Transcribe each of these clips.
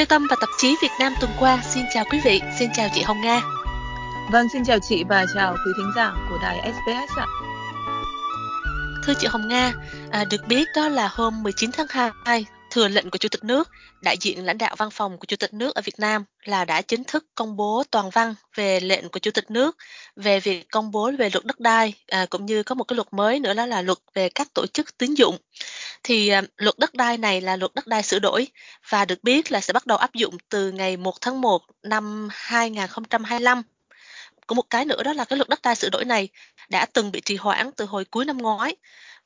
Lê Tâm và tạp chí Việt Nam tuần qua xin chào quý vị, xin chào chị Hồng Nga. Vâng, xin chào chị và chào quý thính giả của đài SBS ạ. Thưa chị Hồng Nga, à, được biết đó là hôm 19 tháng 2, thừa lệnh của Chủ tịch nước, đại diện lãnh đạo văn phòng của Chủ tịch nước ở Việt Nam là đã chính thức công bố toàn văn về lệnh của Chủ tịch nước về việc công bố về luật đất đai à, cũng như có một cái luật mới nữa đó là luật về các tổ chức tín dụng. Thì à, luật đất đai này là luật đất đai sửa đổi và được biết là sẽ bắt đầu áp dụng từ ngày 1 tháng 1 năm 2025 có một cái nữa đó là cái luật đất đai sửa đổi này đã từng bị trì hoãn từ hồi cuối năm ngoái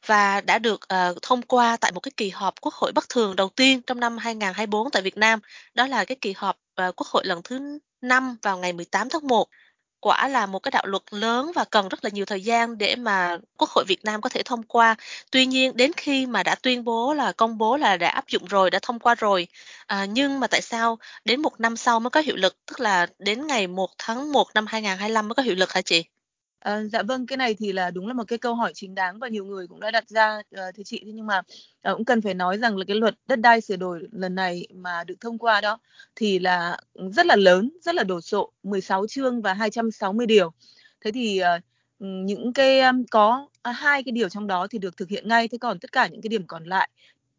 và đã được uh, thông qua tại một cái kỳ họp Quốc hội bất thường đầu tiên trong năm 2024 tại Việt Nam. Đó là cái kỳ họp uh, Quốc hội lần thứ 5 vào ngày 18 tháng 1 quả là một cái đạo luật lớn và cần rất là nhiều thời gian để mà Quốc hội Việt Nam có thể thông qua. Tuy nhiên đến khi mà đã tuyên bố là công bố là đã áp dụng rồi, đã thông qua rồi, à, nhưng mà tại sao đến một năm sau mới có hiệu lực, tức là đến ngày 1 tháng 1 năm 2025 mới có hiệu lực hả chị? À, dạ vâng, cái này thì là đúng là một cái câu hỏi chính đáng và nhiều người cũng đã đặt ra uh, thưa chị. Thế nhưng mà uh, cũng cần phải nói rằng là cái luật đất đai sửa đổi lần này mà được thông qua đó thì là rất là lớn, rất là đồ sộ, 16 chương và 260 điều. Thế thì uh, những cái um, có hai cái điều trong đó thì được thực hiện ngay, thế còn tất cả những cái điểm còn lại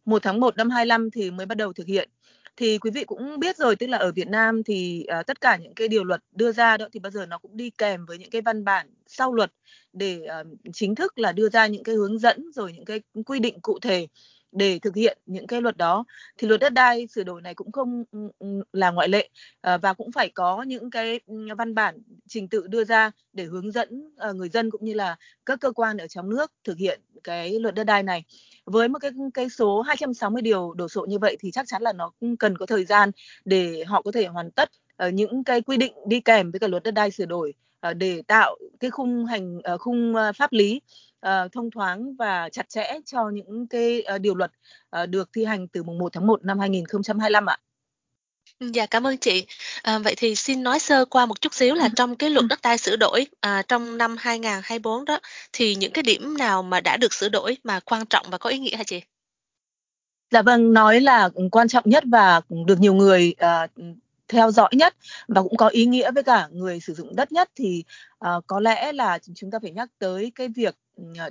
1 tháng 1 năm 25 thì mới bắt đầu thực hiện thì quý vị cũng biết rồi tức là ở Việt Nam thì uh, tất cả những cái điều luật đưa ra đó thì bao giờ nó cũng đi kèm với những cái văn bản sau luật để uh, chính thức là đưa ra những cái hướng dẫn rồi những cái quy định cụ thể để thực hiện những cái luật đó. Thì luật đất đai sửa đổi này cũng không ừ, ừ, là ngoại lệ ờ, và cũng phải có những cái ừ, văn bản trình tự đưa ra để hướng dẫn ờ, người dân cũng như là các cơ quan ở trong nước thực hiện cái luật đất đai này với một cái cái số 260 điều đổ sộ như vậy thì chắc chắn là nó cũng cần có thời gian để họ có thể hoàn tất uh, những cái quy định đi kèm với cả luật đất đai sửa đổi uh, để tạo cái khung hành uh, khung pháp lý uh, thông thoáng và chặt chẽ cho những cái uh, điều luật uh, được thi hành từ mùng 1 tháng 1 năm 2025 ạ. Dạ cảm ơn chị. À, vậy thì xin nói sơ qua một chút xíu là trong cái luật đất đai sửa đổi à, trong năm 2024 đó thì những cái điểm nào mà đã được sửa đổi mà quan trọng và có ý nghĩa hả chị? Dạ vâng, nói là quan trọng nhất và được nhiều người uh, theo dõi nhất và cũng có ý nghĩa với cả người sử dụng đất nhất thì uh, có lẽ là chúng ta phải nhắc tới cái việc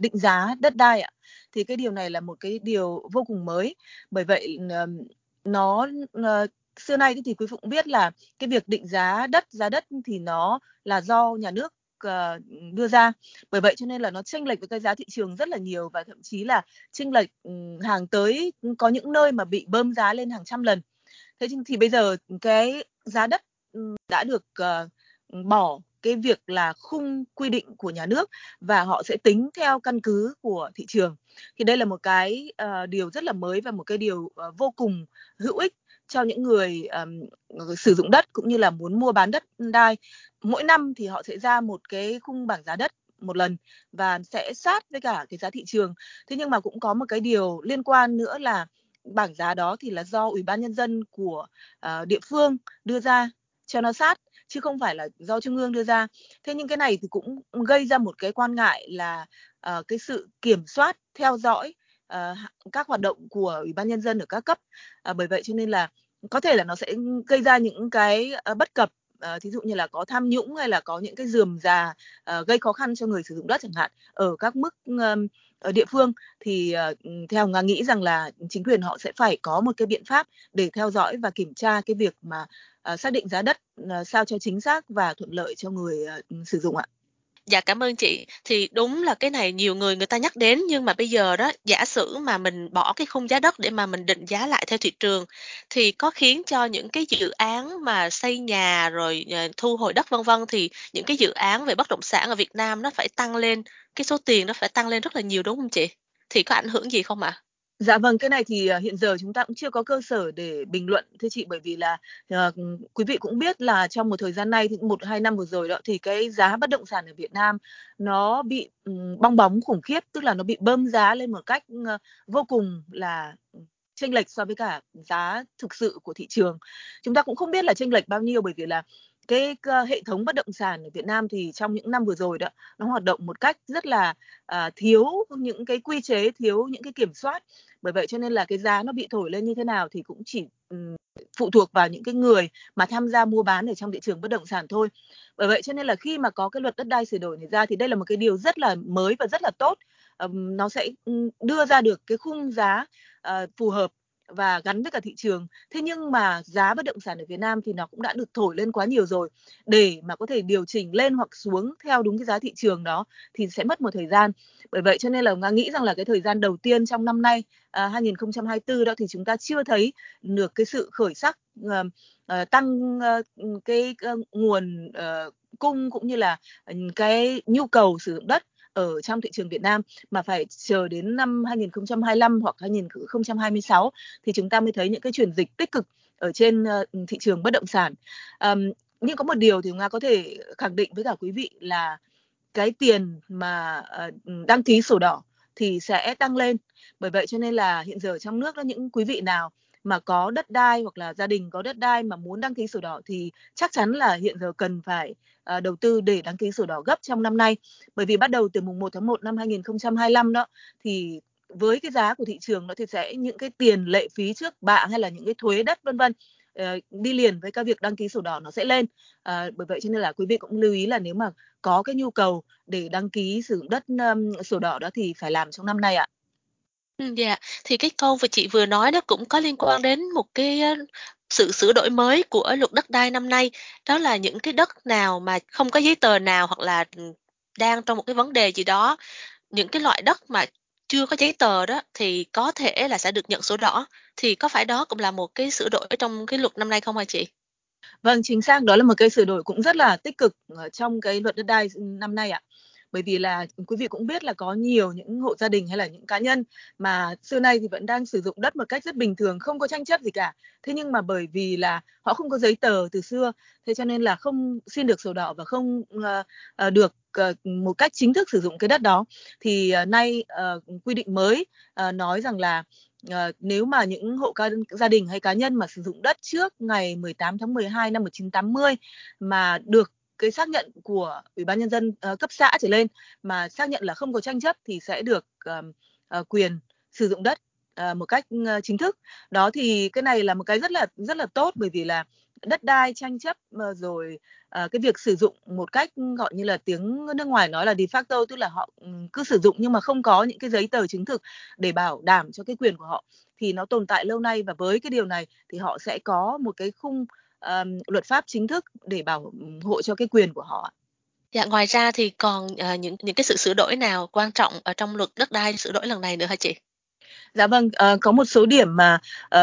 định giá đất đai ạ. Thì cái điều này là một cái điều vô cùng mới. Bởi vậy uh, nó uh, xưa nay thì quý vị cũng biết là cái việc định giá đất giá đất thì nó là do nhà nước ờ, đưa ra. Bởi vậy cho nên là nó chênh lệch với cái giá thị trường rất là nhiều và thậm chí là chênh lệch ừ, hàng tới có những nơi mà bị bơm giá lên hàng trăm lần. Thế thì bây giờ cái giá đất ừ, đã được ờ, bỏ cái việc là khung quy định của nhà nước và họ sẽ tính theo căn cứ của thị trường. Thì đây là một cái uh, điều rất là mới và một cái điều uh, vô cùng hữu ích cho những người um, sử dụng đất cũng như là muốn mua bán đất đai. Mỗi năm thì họ sẽ ra một cái khung bảng giá đất một lần và sẽ sát với cả cái giá thị trường. Thế nhưng mà cũng có một cái điều liên quan nữa là bảng giá đó thì là do ủy ban nhân dân của uh, địa phương đưa ra cho nó sát chứ không phải là do trung ương đưa ra. Thế nhưng cái này thì cũng gây ra một cái quan ngại là uh, cái sự kiểm soát theo dõi Ờ, các hoạt động của ủy ban nhân dân ở các cấp à, bởi vậy cho nên là có thể là nó sẽ gây ra những cái ờ, bất cập À, thí dụ như là có tham nhũng hay là có những cái dườm già à, gây khó khăn cho người sử dụng đất chẳng hạn ở các mức à, ở địa phương thì theo nga nghĩ rằng là chính quyền họ sẽ phải có một cái biện pháp để theo dõi và kiểm tra cái việc mà xác định giá đất sao cho chính xác và thuận lợi cho người sử dụng ạ. Dạ cảm ơn chị. Thì đúng là cái này nhiều người người ta nhắc đến, nhưng mà bây giờ đó, giả sử mà mình bỏ cái khung giá đất để mà mình định giá lại theo thị trường, thì có khiến cho những cái dự án mà xây nhà rồi ờ, thu hồi đất, vân vân, thì những cái dự án về bất động sản ở Việt Nam nó phải tăng lên, cái số tiền nó phải tăng lên rất là nhiều, đúng không chị? Thì có ảnh hưởng gì không ạ? À? Dạ vâng, cái này thì, ờ, hiện giờ chúng ta cũng chưa có cơ sở để bình luận thưa chị, bởi vì là, ờ, quý vị cũng biết là trong một thời gian nay thì một hai năm vừa rồi đó, thì cái giá bất động sản ở Việt Nam nó bị, ừm, bong bóng khủng khiếp, tức là nó bị bơm giá lên một cách, ơ, vô cùng là, chênh lệch so với cả giá thực sự của thị trường. Chúng ta cũng không biết là chênh lệch bao nhiêu bởi vì là cái hệ thống bất động sản ở Việt Nam thì trong những năm vừa rồi đó nó hoạt động một cách rất là à, thiếu những cái quy chế thiếu những cái kiểm soát. Bởi vậy cho nên là cái giá nó bị thổi lên như thế nào thì cũng chỉ um, phụ thuộc vào những cái người mà tham gia mua bán ở trong thị trường bất động sản thôi. Bởi vậy cho nên là khi mà có cái luật đất đai sửa đổi này ra thì đây là một cái điều rất là mới và rất là tốt. Um, nó sẽ đưa ra được cái khung giá uh, phù hợp và gắn với cả thị trường. Thế nhưng mà giá bất động sản ở Việt Nam thì nó cũng đã được thổi lên quá nhiều rồi. Để mà có thể điều chỉnh lên hoặc xuống theo đúng cái giá thị trường đó thì sẽ mất một thời gian. Bởi vậy cho nên là nga nghĩ rằng là cái thời gian đầu tiên trong năm nay à, 2024 đó thì chúng ta chưa thấy được cái sự khởi sắc à, tăng à, cái à, nguồn à, cung cũng như là ừ, cái nhu cầu sử dụng đất ở trong thị trường Việt Nam mà phải chờ đến năm 2025 hoặc 2026 thì chúng ta mới thấy những cái chuyển dịch tích cực ở trên ờ, thị trường bất động sản. Um, nhưng có một điều thì nga có thể khẳng định với cả quý vị là cái tiền mà ờ, đăng ký sổ đỏ thì sẽ tăng lên bởi vậy cho nên là hiện giờ trong nước đó những quý vị nào mà có đất đai hoặc là gia đình có đất đai mà muốn đăng ký sổ đỏ thì chắc chắn là hiện giờ cần phải ờ, đầu tư để đăng ký sổ đỏ gấp trong năm nay. Bởi vì bắt đầu từ mùng 1 tháng 1 năm 2025 đó thì với cái giá của thị trường nó thì sẽ những cái tiền lệ phí trước bạ hay là những cái thuế đất vân vân ờ, đi liền với các việc đăng ký sổ đỏ nó sẽ lên. à, bởi vậy cho nên là quý vị cũng lưu ý là nếu mà có cái nhu cầu để đăng ký sử dụng đất um, sổ đỏ đó thì phải làm trong năm nay ạ. Ừm, dạ, thì cái câu mà chị vừa nói đó cũng có liên quan đến một cái, sự sửa đổi mới của luật đất đai năm nay. Đó là những cái đất nào mà không có giấy tờ nào hoặc là, đang trong một cái vấn đề gì đó, những cái loại đất mà chưa có giấy tờ đó thì có thể là sẽ được nhận sổ đỏ, thì có phải đó cũng là một cái sửa đổi trong cái luật năm nay không hả chị? Vâng, chính xác, đó là một cái sửa đổi cũng rất là tích cực trong cái luật đất đai năm nay ạ bởi vì là quý vị cũng biết là có nhiều những hộ gia đình hay là những cá nhân mà xưa nay thì vẫn đang sử dụng đất một cách rất bình thường không có tranh chấp gì cả. Thế nhưng mà bởi vì là họ không có giấy tờ từ xưa thế cho nên là không xin được sổ đỏ và không uh, được ờ, một cách chính thức sử dụng cái đất đó. Thì uh, nay uh, quy định mới uh, nói rằng là uh, nếu mà những hộ ca, gia đình hay cá nhân mà sử dụng đất trước ngày 18 tháng 12 năm 1980 mà được cái xác nhận của ủy ban nhân dân uh, cấp xã trở lên mà xác nhận là không có tranh chấp thì sẽ được uh, uh, quyền sử dụng đất uh, một cách uh, chính thức. Đó thì cái này là một cái rất là rất là tốt bởi vì là đất đai tranh chấp uh, rồi uh, cái việc sử dụng một cách gọi như là tiếng nước ngoài nói là de facto tức là họ ừ, cứ sử dụng nhưng mà không có những cái giấy tờ chứng thực để bảo đảm cho cái quyền của họ thì nó tồn tại lâu nay và với cái điều này thì họ sẽ có một cái khung um, luật pháp chính thức để bảo hộ cho cái quyền của họ. Dạ, ngoài ra thì còn uh, những những cái sự sửa đổi nào quan trọng ở trong luật đất đai sửa đổi lần này nữa hả chị? Dạ vâng, uh, có một số điểm mà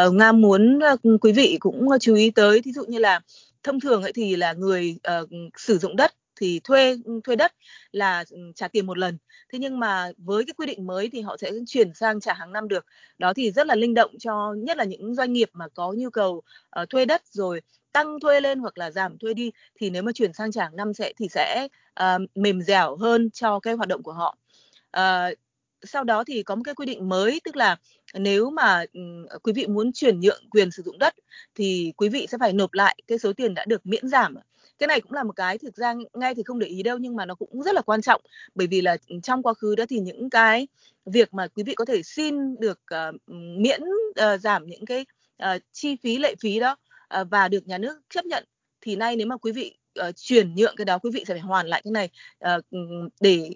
uh, Nga muốn uh, quý vị cũng chú ý tới, thí dụ như là thông thường ấy thì là người uh, sử dụng đất thì thuê ừ, thuê đất là ừ, trả tiền một lần. Thế nhưng mà với cái quy định mới thì họ sẽ chuyển sang trả hàng năm được. Đó thì rất là linh động cho nhất là những doanh nghiệp mà có nhu cầu uh, thuê đất rồi tăng thuê lên hoặc là giảm thuê đi thì nếu mà chuyển sang trả hàng năm sẽ thì sẽ uh, mềm dẻo hơn cho cái hoạt động của họ. Uh, sau đó thì có một cái quy định mới tức là nếu mà ừ, quý vị muốn chuyển nhượng quyền sử dụng đất thì quý vị sẽ phải nộp lại cái số tiền đã được miễn giảm cái này cũng là một cái thực ra ngay thì không để ý đâu nhưng mà nó cũng rất là quan trọng. Bởi vì là ừ, trong quá khứ đó thì những cái việc mà quý vị có thể xin được uh, miễn uh, giảm những cái uh, chi phí lệ phí đó uh, và được nhà nước chấp nhận thì nay nếu mà quý vị uh, chuyển nhượng cái đó quý vị sẽ phải hoàn lại cái này uh, để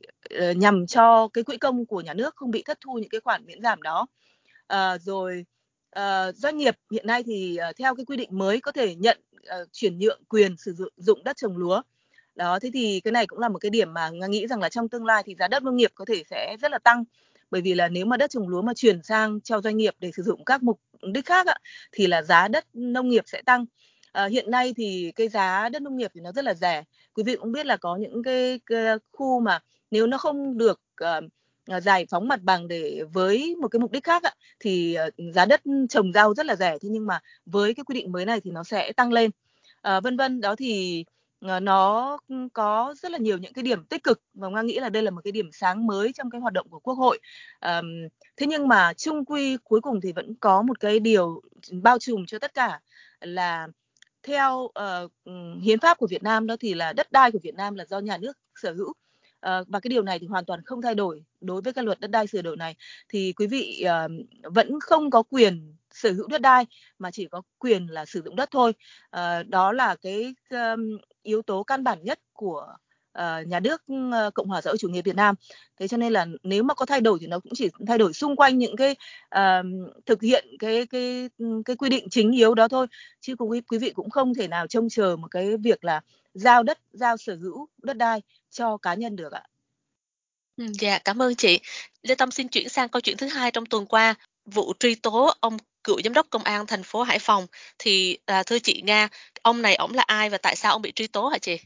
uh, nhằm cho cái quỹ công của nhà nước không bị thất thu những cái khoản miễn giảm đó. Uh, rồi Ờ, doanh nghiệp hiện nay thì uh, theo cái quy định mới có thể nhận uh, chuyển nhượng quyền sử dụng dụng đất trồng lúa. Đó thế thì cái này cũng là một cái điểm mà nga nghĩ rằng là trong tương lai thì giá đất nông nghiệp có thể sẽ rất là tăng. Bởi vì là nếu mà đất trồng lúa mà chuyển sang cho doanh nghiệp để sử dụng các mục đích khác ạ, thì là giá đất nông nghiệp sẽ tăng. À, hiện nay thì cái giá đất nông nghiệp thì nó rất là rẻ. Quý vị cũng biết là có những cái, cái khu mà nếu nó không được uh, Ờ, giải phóng mặt bằng để với một cái mục đích khác ạ, thì ờ, giá đất trồng rau rất là rẻ thế nhưng mà với cái quy định mới này thì nó sẽ tăng lên. Ờ, vân vân đó thì nó có rất là nhiều những cái điểm tích cực và nga nghĩ là đây là một cái điểm sáng mới trong cái hoạt động của quốc hội. Thế nhưng mà chung quy cuối cùng thì vẫn có một cái điều bao trùm cho tất cả là theo uh, hiến pháp của Việt Nam đó thì là đất đai của Việt Nam là do nhà nước sở hữu. Uh, và cái điều này thì hoàn toàn không thay đổi đối với cái luật đất đai sửa đổi này thì quý vị uh, vẫn không có quyền sở hữu đất đai mà chỉ có quyền là sử dụng đất thôi uh, đó là cái um, yếu tố căn bản nhất của uh, nhà nước uh, Cộng hòa xã hội chủ nghĩa Việt Nam. Thế cho nên là nếu mà có thay đổi thì nó cũng chỉ thay đổi xung quanh những cái uh, thực hiện cái cái cái quy định chính yếu đó thôi chứ quý quý vị cũng không thể nào trông chờ một cái việc là giao đất giao sở hữu đất đai cho cá nhân được ạ. Ừ, dạ, cảm ơn chị. Lê Tâm xin chuyển sang câu chuyện thứ hai trong tuần qua, vụ truy tố ông cựu giám đốc công an thành phố Hải Phòng thì à, thưa chị Nga, ông này ổng là ai và tại sao ông bị truy tố hả chị?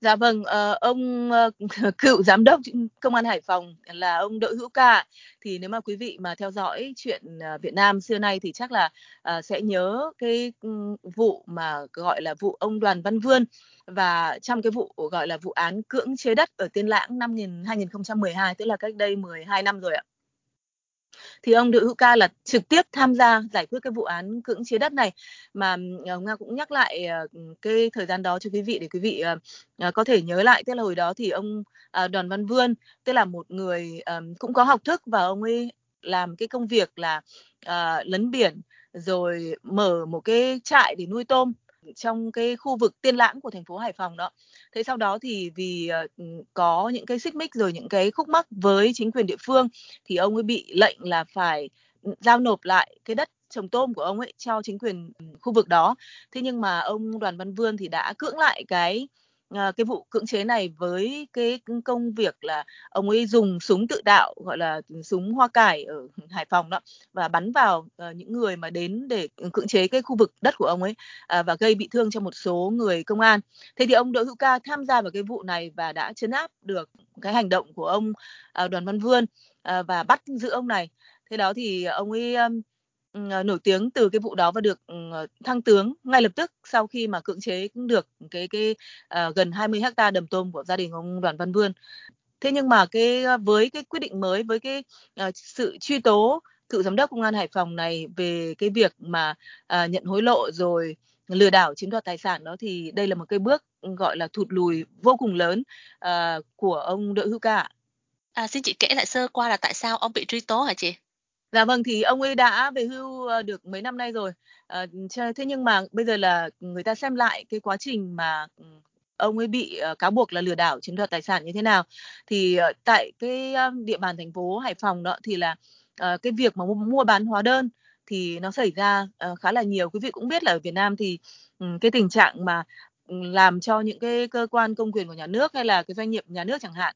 Dạ vâng, ờ, ông ờ, cựu giám đốc công an Hải Phòng là ông Đỗ Hữu Ca. Thì nếu mà quý vị mà theo dõi chuyện ờ, Việt Nam xưa nay thì chắc là uh, sẽ nhớ cái ừ, vụ mà gọi là vụ ông Đoàn Văn Vươn và trong cái vụ gọi là vụ án cưỡng chế đất ở Tiên Lãng năm 2012 tức là cách đây 12 năm rồi ạ thì ông Đỗ Hữu Ca là trực tiếp tham gia giải quyết cái vụ án cưỡng chế đất này. Mà ờ, nga cũng nhắc lại ờ, cái thời gian đó cho quý vị để quý vị ờ, có thể nhớ lại. Tức là hồi đó thì ông Đoàn Văn Vươn, tức là một người cũng có học thức và ông ấy làm cái công việc là lấn biển, rồi mở một cái trại để nuôi tôm trong cái khu vực Tiên Lãng của thành phố Hải Phòng đó. Thế sau đó thì vì ờ, ừ, có những cái xích mích rồi những cái khúc mắc với chính quyền địa phương thì ông ấy bị lệnh là phải ừ, giao nộp lại cái đất trồng tôm của ông ấy cho chính quyền ừ, khu vực đó. Thế nhưng mà ông Đoàn Văn Vươn thì đã cưỡng lại cái à, cái vụ cưỡng chế này với cái công việc là ông ấy dùng súng tự tạo gọi là ừ, súng hoa cải ở Hải Phòng đó và bắn vào uh, những người mà đến để cưỡng chế cái khu vực đất của ông ấy uh, và gây bị thương cho một số người công an. Thế thì ông Đỗ Hữu Ca tham gia vào cái vụ này và đã chấn áp được cái hành động của ông uh, Đoàn Văn Vươn uh, và bắt giữ ông này. Thế đó thì ông ấy Ờ, nổi tiếng từ cái vụ đó và được ờ, thăng tướng ngay lập tức sau khi mà cưỡng chế cũng được cái cái uh, gần 20 hecta đầm tôm của gia đình ông Đoàn Văn Vươn. Thế nhưng mà cái với cái quyết định mới với cái uh, sự truy tố cựu giám đốc công an Hải Phòng này về cái việc mà uh, nhận hối lộ rồi lừa đảo chiếm đoạt tài sản đó thì đây là một cái bước gọi là thụt lùi vô cùng lớn uh, của ông Đỗ Hữu Ca. À, xin chị kể lại sơ qua là tại sao ông bị truy tố hả chị? Dạ vâng, thì ông ấy đã về hưu, ờ, được mấy năm nay rồi. Ờ, thế nhưng mà bây giờ là người ta xem lại cái quá trình mà, ừ, ông ấy bị, ờ, cáo buộc là lừa đảo chiếm đoạt tài sản như thế nào. Thì, ờ, tại cái, a, địa bàn thành phố Hải Phòng đó thì là, ờ, cái việc mà mua mua bán hóa đơn thì nó xảy ra, ờ, khá là nhiều. Quý vị cũng biết là ở Việt Nam thì, ừm, cái tình trạng mà, ừ, làm cho những cái cơ quan công quyền của nhà nước hay là cái doanh nghiệp nhà nước chẳng hạn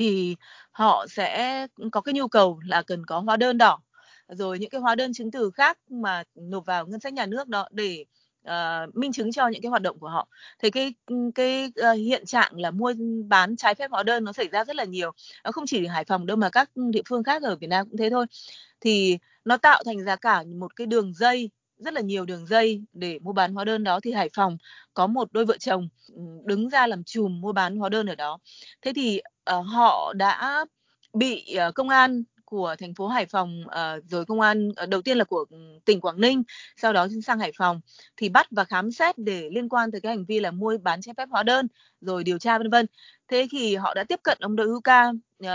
thì họ sẽ có cái nhu cầu là cần có hóa đơn đỏ, rồi những cái hóa đơn chứng từ khác mà nộp vào ngân sách nhà nước đó để, uh, minh chứng cho những cái hoạt động của họ. Thì cái, cái, uh, hiện trạng là mua bán trái phép hóa đơn nó xảy ra rất là nhiều, nó không chỉ ở Hải Phòng đâu mà các địa phương khác ở Việt Nam cũng thế thôi. Thì nó tạo thành ra cả một cái đường dây rất là nhiều đường dây để mua bán hóa đơn đó thì Hải Phòng có một đôi vợ chồng ừ, đứng ra làm chùm mua bán hóa đơn ở đó. Thế thì uh, họ đã bị uh, công an của thành phố Hải Phòng uh, rồi công an uh, đầu tiên là của ừ, tỉnh Quảng Ninh sau đó sang Hải Phòng thì bắt và khám xét để liên quan tới cái hành vi là mua bán trái phép hóa đơn rồi điều tra vân vân thế thì họ đã tiếp cận ông Đỗ Hữu Ca uh,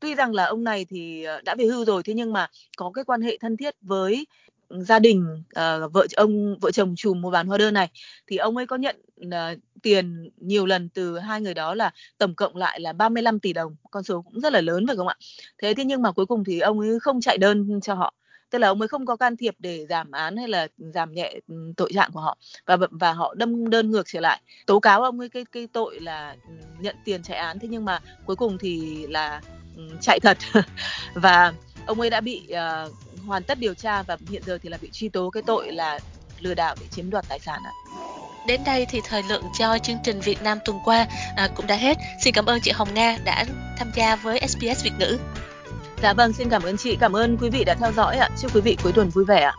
tuy rằng là ông này thì đã về hưu rồi thế nhưng mà có cái quan hệ thân thiết với gia đình uh, vợ ông vợ chồng chùm mua bán hóa đơn này thì ông ấy có nhận uh, tiền nhiều lần từ hai người đó là tổng cộng lại là 35 tỷ đồng con số cũng rất là lớn phải không ạ? Thế thế nhưng mà cuối cùng thì ông ấy không chạy đơn cho họ tức là ông ấy không có can thiệp để giảm án hay là giảm nhẹ ừ, tội trạng của họ và và họ đâm đơn ngược trở lại. Tố cáo ông ấy cái cái tội là ừ, nhận tiền chạy án thế nhưng mà cuối cùng thì là ừ, chạy thật. Và ông ấy đã bị uh, hoàn tất điều tra và hiện giờ thì là bị truy tố cái tội là lừa đảo để chiếm đoạt tài sản ạ. Đến đây thì thời lượng cho chương trình Việt Nam tuần qua à, cũng đã hết. Xin cảm ơn chị Hồng Nga đã tham gia với SBS Việt ngữ. Dạ vâng, xin cảm ơn chị, cảm ơn quý vị đã theo dõi ạ. Chúc quý vị cuối tuần vui vẻ ạ.